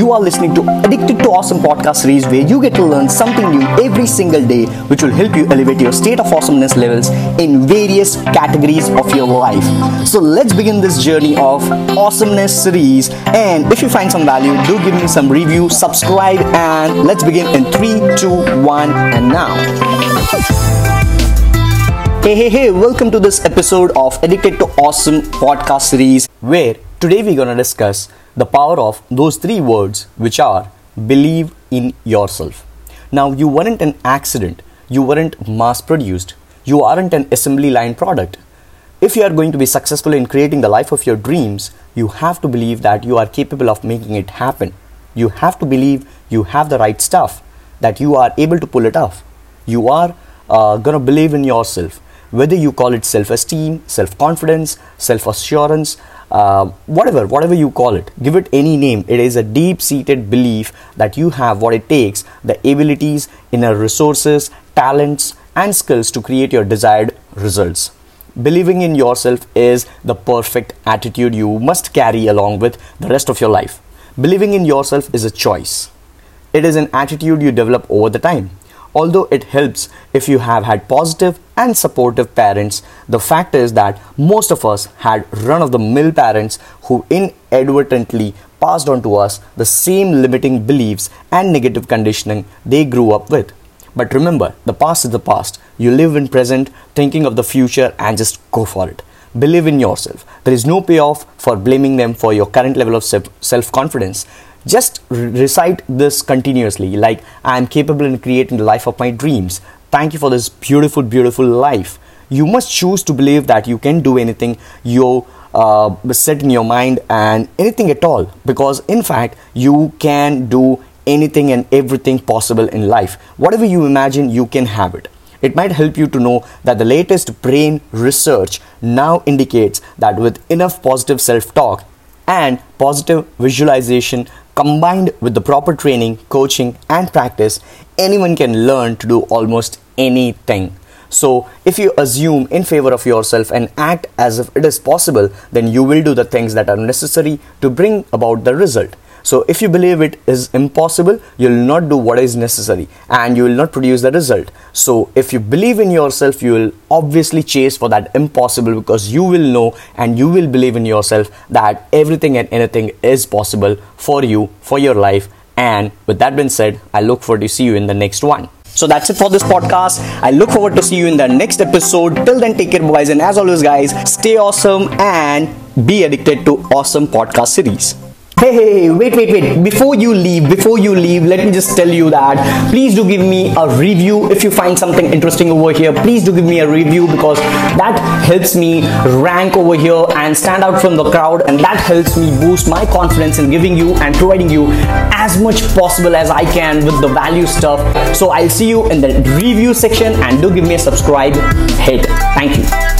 You are listening to Addicted to Awesome podcast series where you get to learn something new every single day, which will help you elevate your state of awesomeness levels in various categories of your life. So let's begin this journey of awesomeness series. And if you find some value, do give me some review, subscribe, and let's begin in three, two, one, and now. Hey, hey, hey, welcome to this episode of Addicted to Awesome podcast series where today we're gonna discuss the power of those three words, which are believe in yourself. Now, you weren't an accident, you weren't mass produced, you aren't an assembly line product. If you are going to be successful in creating the life of your dreams, you have to believe that you are capable of making it happen. You have to believe you have the right stuff, that you are able to pull it off. You are uh, going to believe in yourself, whether you call it self esteem, self confidence, self assurance, uh, whatever, whatever you call it, give it any name. It is a deep seated belief that you have what it takes, the abilities, inner resources, talents, and skills to create your desired results. Believing in yourself is the perfect attitude you must carry along with the rest of your life. Believing in yourself is a choice. It is an attitude you develop over the time. Although it helps if you have had positive and supportive parents, the fact is that most of us had run of the mill parents who inadvertently passed on to us the same limiting beliefs and negative conditioning they grew up with. But remember, the past is the past. You live in present, thinking of the future, and just go for it. Believe in yourself. There is no payoff for blaming them for your current level of self confidence. Just recite this continuously like, I am capable in creating the life of my dreams. Thank you for this beautiful, beautiful life. You must choose to believe that you can do anything you uh, set in your mind and anything at all because, in fact, you can do anything and everything possible in life. Whatever you imagine, you can have it. It might help you to know that the latest brain research now indicates that with enough positive self talk and positive visualization, combined with the proper training, coaching, and practice, anyone can learn to do almost anything. So, if you assume in favor of yourself and act as if it is possible, then you will do the things that are necessary to bring about the result. So, if you believe it is impossible, you will not do what is necessary and you will not produce the result. So, if you believe in yourself, you will obviously chase for that impossible because you will know and you will believe in yourself that everything and anything is possible for you, for your life. And with that being said, I look forward to see you in the next one. So that's it for this podcast. I look forward to see you in the next episode. Till then, take care, boys, and as always, guys, stay awesome and be addicted to awesome podcast series. Hey, hey, wait, wait, wait. Before you leave, before you leave, let me just tell you that please do give me a review if you find something interesting over here. Please do give me a review because that helps me rank over here and stand out from the crowd, and that helps me boost my confidence in giving you and providing you as much possible as I can with the value stuff. So I'll see you in the review section and do give me a subscribe hit. Thank you.